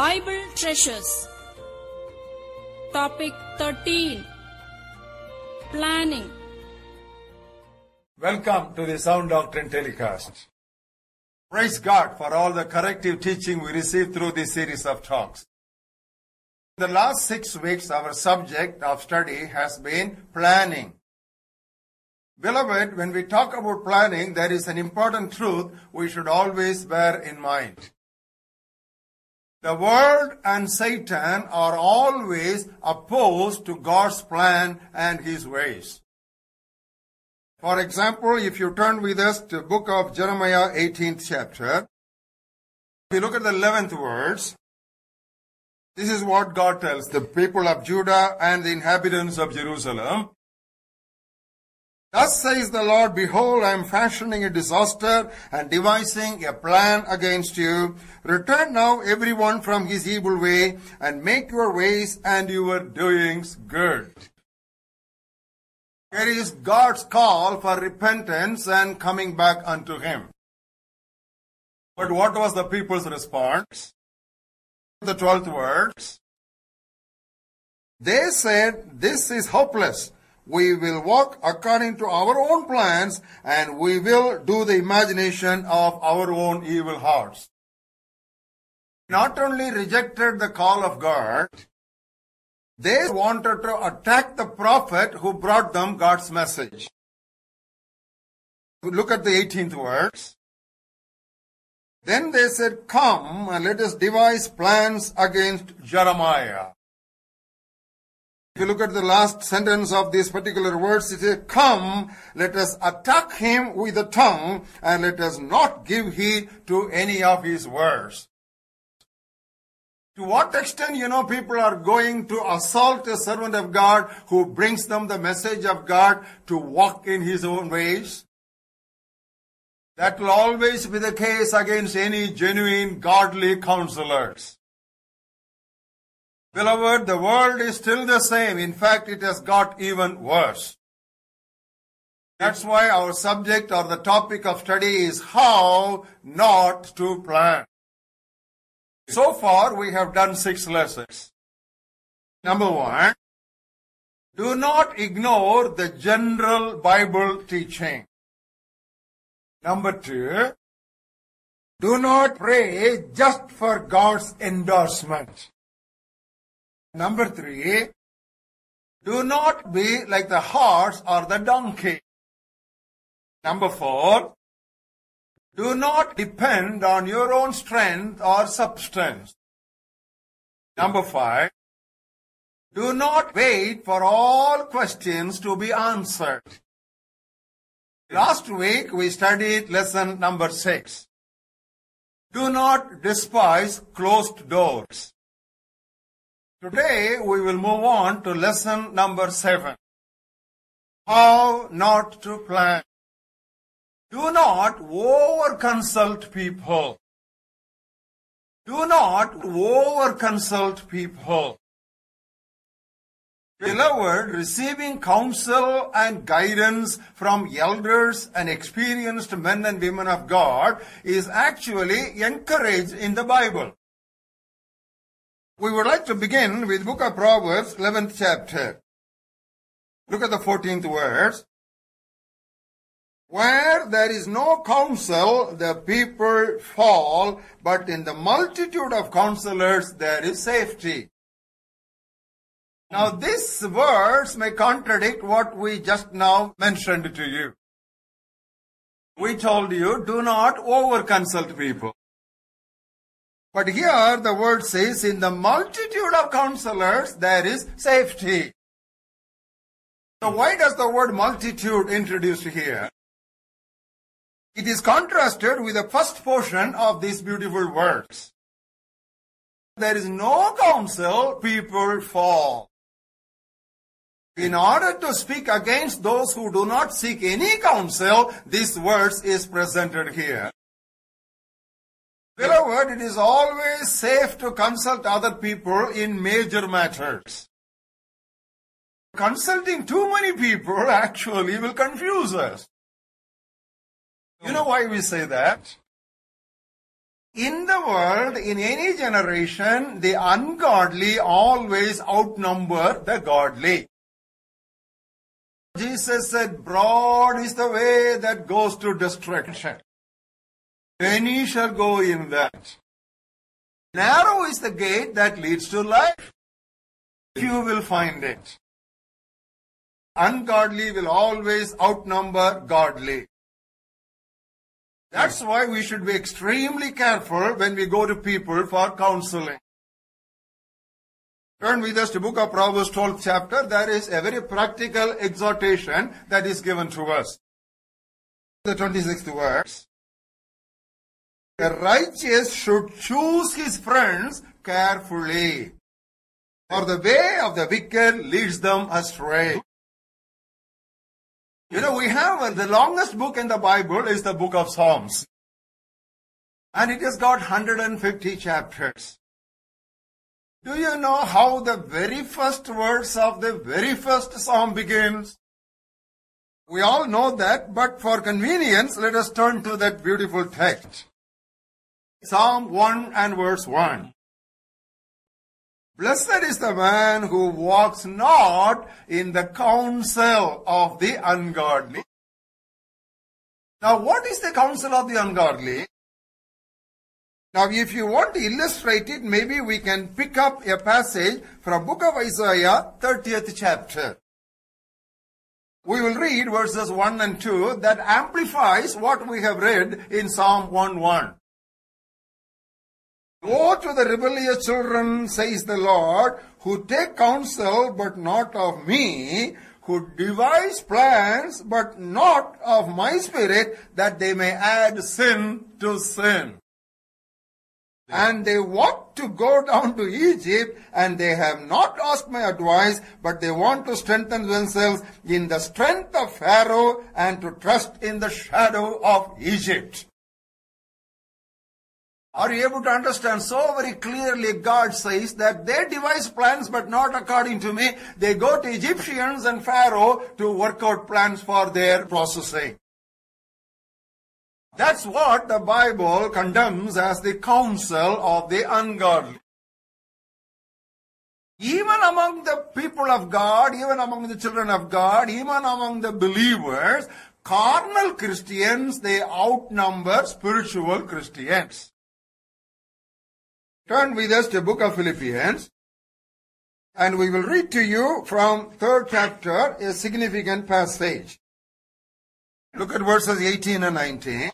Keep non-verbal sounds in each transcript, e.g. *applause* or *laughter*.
Bible Treasures. Topic 13 Planning. Welcome to the Sound Doctrine telecast. Praise God for all the corrective teaching we receive through this series of talks. In the last six weeks, our subject of study has been planning. Beloved, when we talk about planning, there is an important truth we should always bear in mind. The world and Satan are always opposed to God's plan and his ways. For example, if you turn with us to the book of Jeremiah 18th chapter, if you look at the 11th verse, this is what God tells the people of Judah and the inhabitants of Jerusalem. Thus says the Lord, Behold, I am fashioning a disaster and devising a plan against you. Return now everyone from his evil way and make your ways and your doings good. Here is God's call for repentance and coming back unto him. But what was the people's response? The twelfth verse. They said, This is hopeless. We will walk according to our own plans and we will do the imagination of our own evil hearts. Not only rejected the call of God, they wanted to attack the prophet who brought them God's message. Look at the 18th verse. Then they said, Come and let us devise plans against Jeremiah. If you look at the last sentence of these particular words, it says, Come, let us attack him with the tongue, and let us not give heed to any of his words. To what extent, you know, people are going to assault a servant of God who brings them the message of God to walk in his own ways? That will always be the case against any genuine godly counselors. Beloved, the world is still the same. In fact, it has got even worse. That's why our subject or the topic of study is how not to plan. So far, we have done six lessons. Number one, do not ignore the general Bible teaching. Number two, do not pray just for God's endorsement. Number three, do not be like the horse or the donkey. Number four, do not depend on your own strength or substance. Number five, do not wait for all questions to be answered. Last week we studied lesson number six. Do not despise closed doors. Today we will move on to lesson number seven. How not to plan. Do not over consult people. Do not over consult people. Beloved, receiving counsel and guidance from elders and experienced men and women of God is actually encouraged in the Bible. We would like to begin with book of Proverbs, 11th chapter. Look at the 14th verse. Where there is no counsel, the people fall, but in the multitude of counselors there is safety. Now this verse may contradict what we just now mentioned to you. We told you, do not over consult people. But here the word says, in the multitude of counselors, there is safety. So why does the word multitude introduced here? It is contrasted with the first portion of these beautiful words. There is no counsel, people fall. In order to speak against those who do not seek any counsel, this verse is presented here. Beloved, it is always safe to consult other people in major matters. Consulting too many people *laughs* actually will confuse us. You know why we say that? In the world, in any generation, the ungodly always outnumber the godly. Jesus said, broad is the way that goes to destruction. Many shall go in that. Narrow is the gate that leads to life. Few will find it. Ungodly will always outnumber godly. That's why we should be extremely careful when we go to people for counseling. Turn with us to book of Proverbs 12th chapter. There is a very practical exhortation that is given to us. The 26th verse. The righteous should choose his friends carefully, for the way of the wicked leads them astray. You know, we have uh, the longest book in the Bible is the book of Psalms. And it has got 150 chapters. Do you know how the very first verse of the very first psalm begins? We all know that, but for convenience, let us turn to that beautiful text. Psalm 1 and verse 1. Blessed is the man who walks not in the counsel of the ungodly. Now, what is the counsel of the ungodly? Now, if you want to illustrate it, maybe we can pick up a passage from book of Isaiah, 30th chapter. We will read verses 1 and 2 that amplifies what we have read in Psalm 1 1. Woe to the rebellious children, says the Lord, who take counsel but not of me, who devise plans but not of my spirit, that they may add sin to sin. And they want to go down to Egypt and they have not asked my advice, but they want to strengthen themselves in the strength of Pharaoh and to trust in the shadow of Egypt. Are you able to understand? So very clearly God says that they devise plans but not according to me. They go to Egyptians and Pharaoh to work out plans for their processing. That's what the Bible condemns as the counsel of the ungodly. Even among the people of God, even among the children of God, even among the believers, carnal Christians, they outnumber spiritual Christians. Turn with us to book of Philippians. And we will read to you from third chapter a significant passage. Look at verses 18 and 19.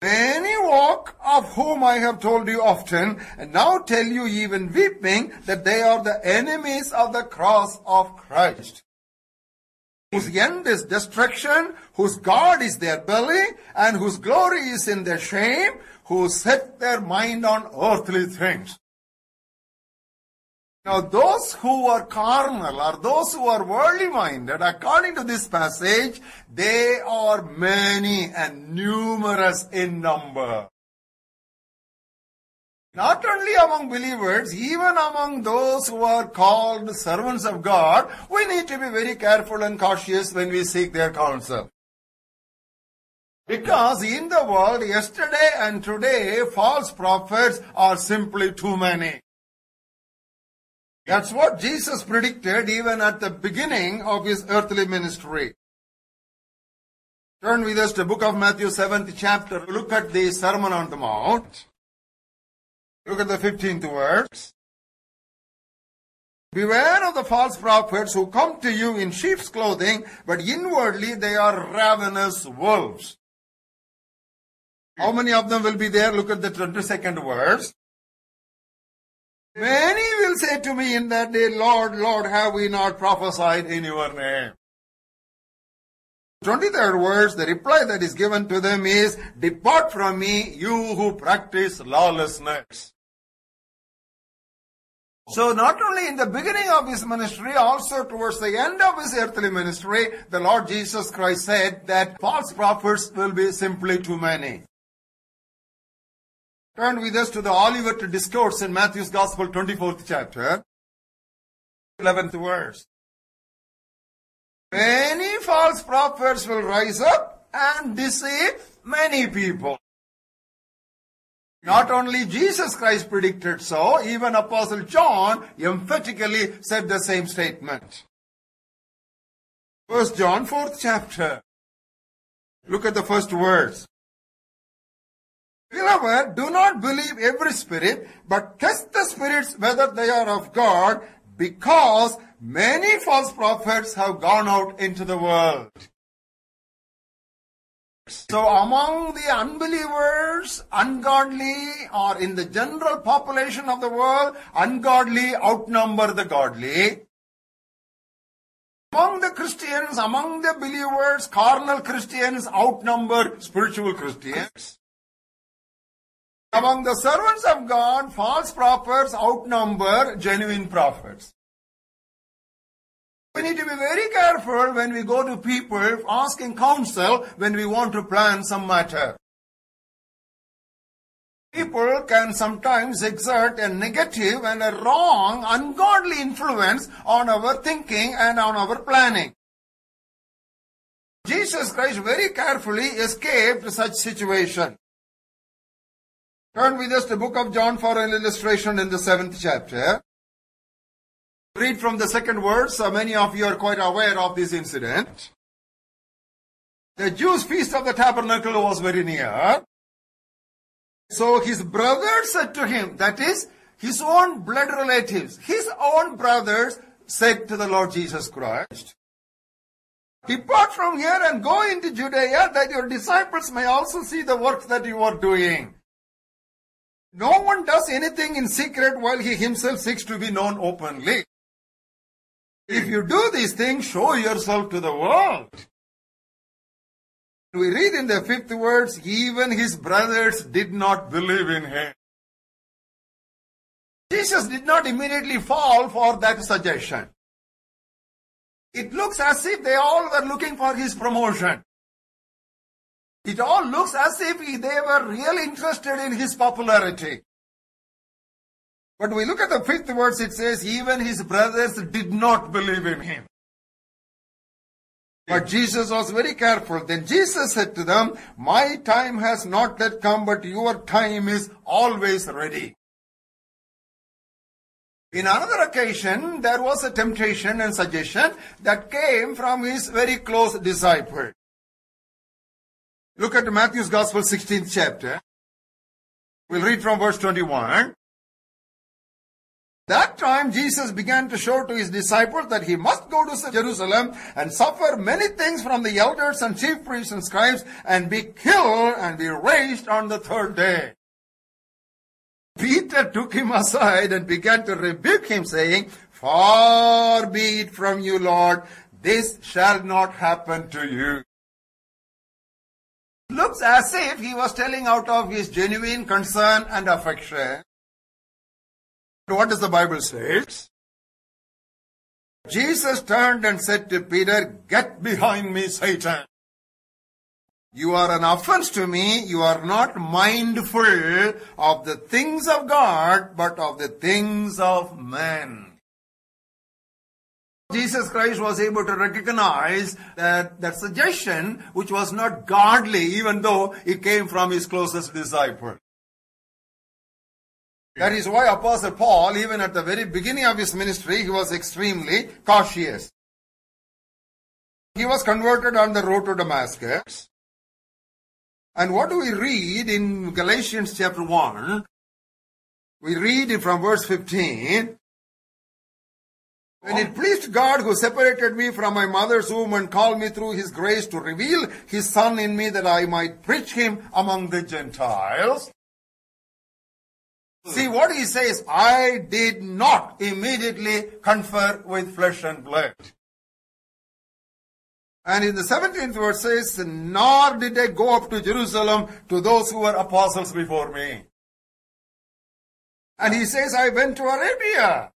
Many walk of whom I have told you often, and now tell you even weeping that they are the enemies of the cross of Christ. Whose end is destruction, whose God is their belly, and whose glory is in their shame, who set their mind on earthly things. Now, those who are carnal or those who are worldly minded, according to this passage, they are many and numerous in number. Not only among believers, even among those who are called servants of God, we need to be very careful and cautious when we seek their counsel. Because in the world, yesterday and today, false prophets are simply too many. That's what Jesus predicted even at the beginning of his earthly ministry. Turn with us to book of Matthew 7th chapter. Look at the Sermon on the Mount. Look at the 15th verse. Beware of the false prophets who come to you in sheep's clothing, but inwardly they are ravenous wolves. How many of them will be there? Look at the 22nd verse. Many will say to me in that day, Lord, Lord, have we not prophesied in your name? 23rd verse, the reply that is given to them is, Depart from me, you who practice lawlessness. So not only in the beginning of his ministry, also towards the end of his earthly ministry, the Lord Jesus Christ said that false prophets will be simply too many. Turn with us to the Olivet Discourse in Matthew's Gospel, 24th chapter, 11th verse. Many false prophets will rise up and deceive many people. Not only Jesus Christ predicted so, even Apostle John emphatically said the same statement. First John, fourth chapter. Look at the first words. Beloved, do not believe every spirit, but test the spirits whether they are of God, because many false prophets have gone out into the world. So among the unbelievers, ungodly, or in the general population of the world, ungodly outnumber the godly. Among the Christians, among the believers, carnal Christians outnumber spiritual Christians. Among the servants of God, false prophets outnumber genuine prophets. We need to be very careful when we go to people asking counsel when we want to plan some matter. People can sometimes exert a negative and a wrong, ungodly influence on our thinking and on our planning. Jesus Christ very carefully escaped such situation. Turn with us to the book of John for an illustration in the seventh chapter. Read from the second verse. So many of you are quite aware of this incident. The Jews' feast of the tabernacle was very near. So his brother said to him, that is, his own blood relatives, his own brothers said to the Lord Jesus Christ, Depart from here and go into Judea that your disciples may also see the works that you are doing. No one does anything in secret while he himself seeks to be known openly. If you do these things, show yourself to the world. We read in the fifth verse, even his brothers did not believe in him. Jesus did not immediately fall for that suggestion. It looks as if they all were looking for his promotion. It all looks as if they were really interested in his popularity. But we look at the fifth verse, it says, even his brothers did not believe in him. But Jesus was very careful. Then Jesus said to them, My time has not yet come, but your time is always ready. In another occasion, there was a temptation and suggestion that came from his very close disciple. Look at Matthew's Gospel, 16th chapter. We'll read from verse 21. That time Jesus began to show to his disciples that he must go to Jerusalem and suffer many things from the elders and chief priests and scribes and be killed and be raised on the third day. Peter took him aside and began to rebuke him saying, Far be it from you, Lord, this shall not happen to you. Looks as if he was telling out of his genuine concern and affection. What does the Bible say? Jesus turned and said to Peter, Get behind me, Satan. You are an offense to me. You are not mindful of the things of God, but of the things of man. Jesus Christ was able to recognize that, that suggestion which was not godly even though it came from his closest disciple. That is why Apostle Paul, even at the very beginning of his ministry, he was extremely cautious. He was converted on the road to Damascus. And what do we read in Galatians chapter 1? We read it from verse 15. When it pleased God who separated me from my mother's womb and called me through his grace to reveal his son in me that I might preach him among the Gentiles. See what he says, I did not immediately confer with flesh and blood. And in the 17th verse says, nor did I go up to Jerusalem to those who were apostles before me. And he says, I went to Arabia.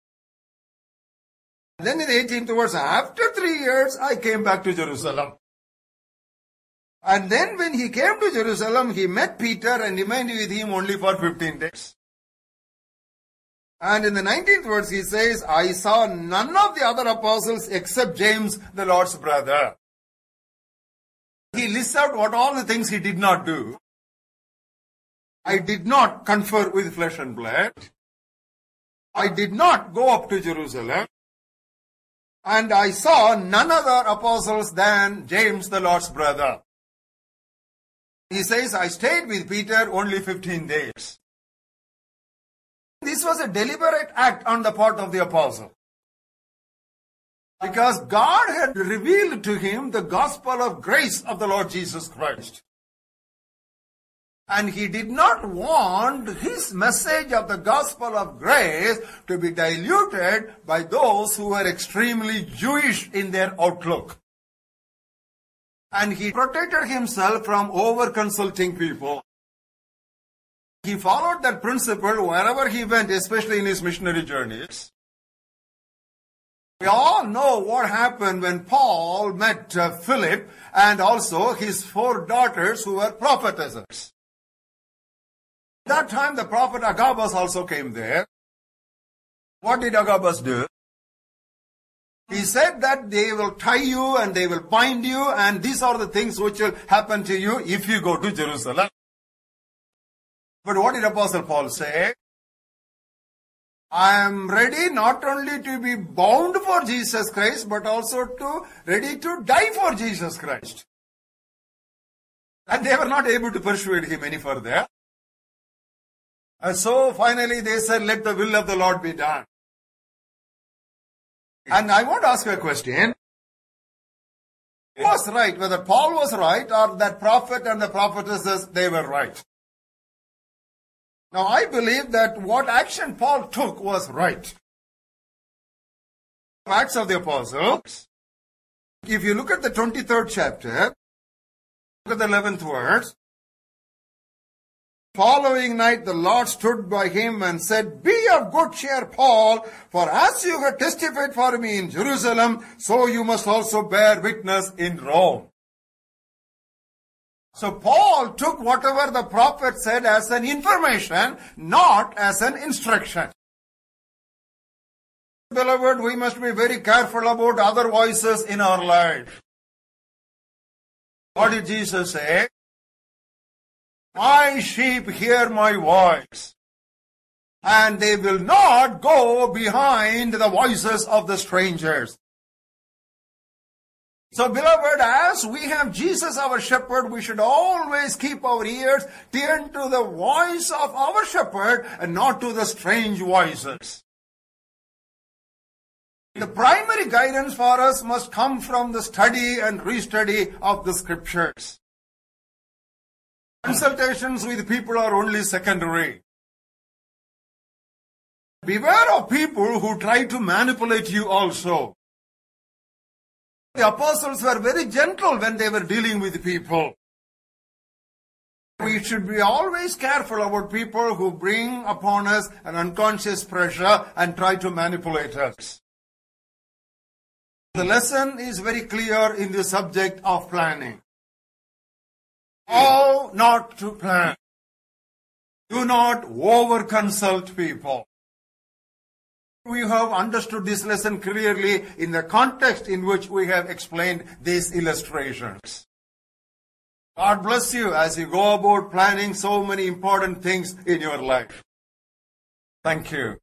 Then in the 18th verse, after three years, I came back to Jerusalem. And then when he came to Jerusalem, he met Peter and remained with him only for 15 days. And in the 19th verse, he says, I saw none of the other apostles except James, the Lord's brother. He lists out what all the things he did not do. I did not confer with flesh and blood. I did not go up to Jerusalem. And I saw none other apostles than James, the Lord's brother. He says, I stayed with Peter only 15 days. This was a deliberate act on the part of the apostle. Because God had revealed to him the gospel of grace of the Lord Jesus Christ. And he did not want his message of the gospel of grace to be diluted by those who were extremely Jewish in their outlook. And he protected himself from over consulting people. He followed that principle wherever he went, especially in his missionary journeys. We all know what happened when Paul met uh, Philip and also his four daughters who were prophetesses. At that time the prophet Agabus also came there. What did Agabus do? He said that they will tie you and they will bind you and these are the things which will happen to you if you go to Jerusalem. But what did Apostle Paul say? I am ready not only to be bound for Jesus Christ, but also to ready to die for Jesus Christ. And they were not able to persuade him any further. And so finally they said, let the will of the Lord be done. And I want to ask you a question. Who was right? Whether Paul was right or that prophet and the prophetesses, they were right. Now I believe that what action Paul took was right. Acts of the Apostles. If you look at the 23rd chapter, look at the 11th verse. Following night, the Lord stood by him and said, Be of good cheer, Paul, for as you have testified for me in Jerusalem, so you must also bear witness in Rome. So Paul took whatever the prophet said as an information, not as an instruction. Beloved, we must be very careful about other voices in our life. What did Jesus say? My sheep hear my voice, and they will not go behind the voices of the strangers. So beloved, as we have Jesus our shepherd, we should always keep our ears tuned to the voice of our shepherd and not to the strange voices. The primary guidance for us must come from the study and restudy of the scriptures. Consultations with people are only secondary. Beware of people who try to manipulate you also. The apostles were very gentle when they were dealing with people. We should be always careful about people who bring upon us an unconscious pressure and try to manipulate us. The lesson is very clear in the subject of planning. How not to plan. Do not over consult people. We have understood this lesson clearly in the context in which we have explained these illustrations. God bless you as you go about planning so many important things in your life. Thank you.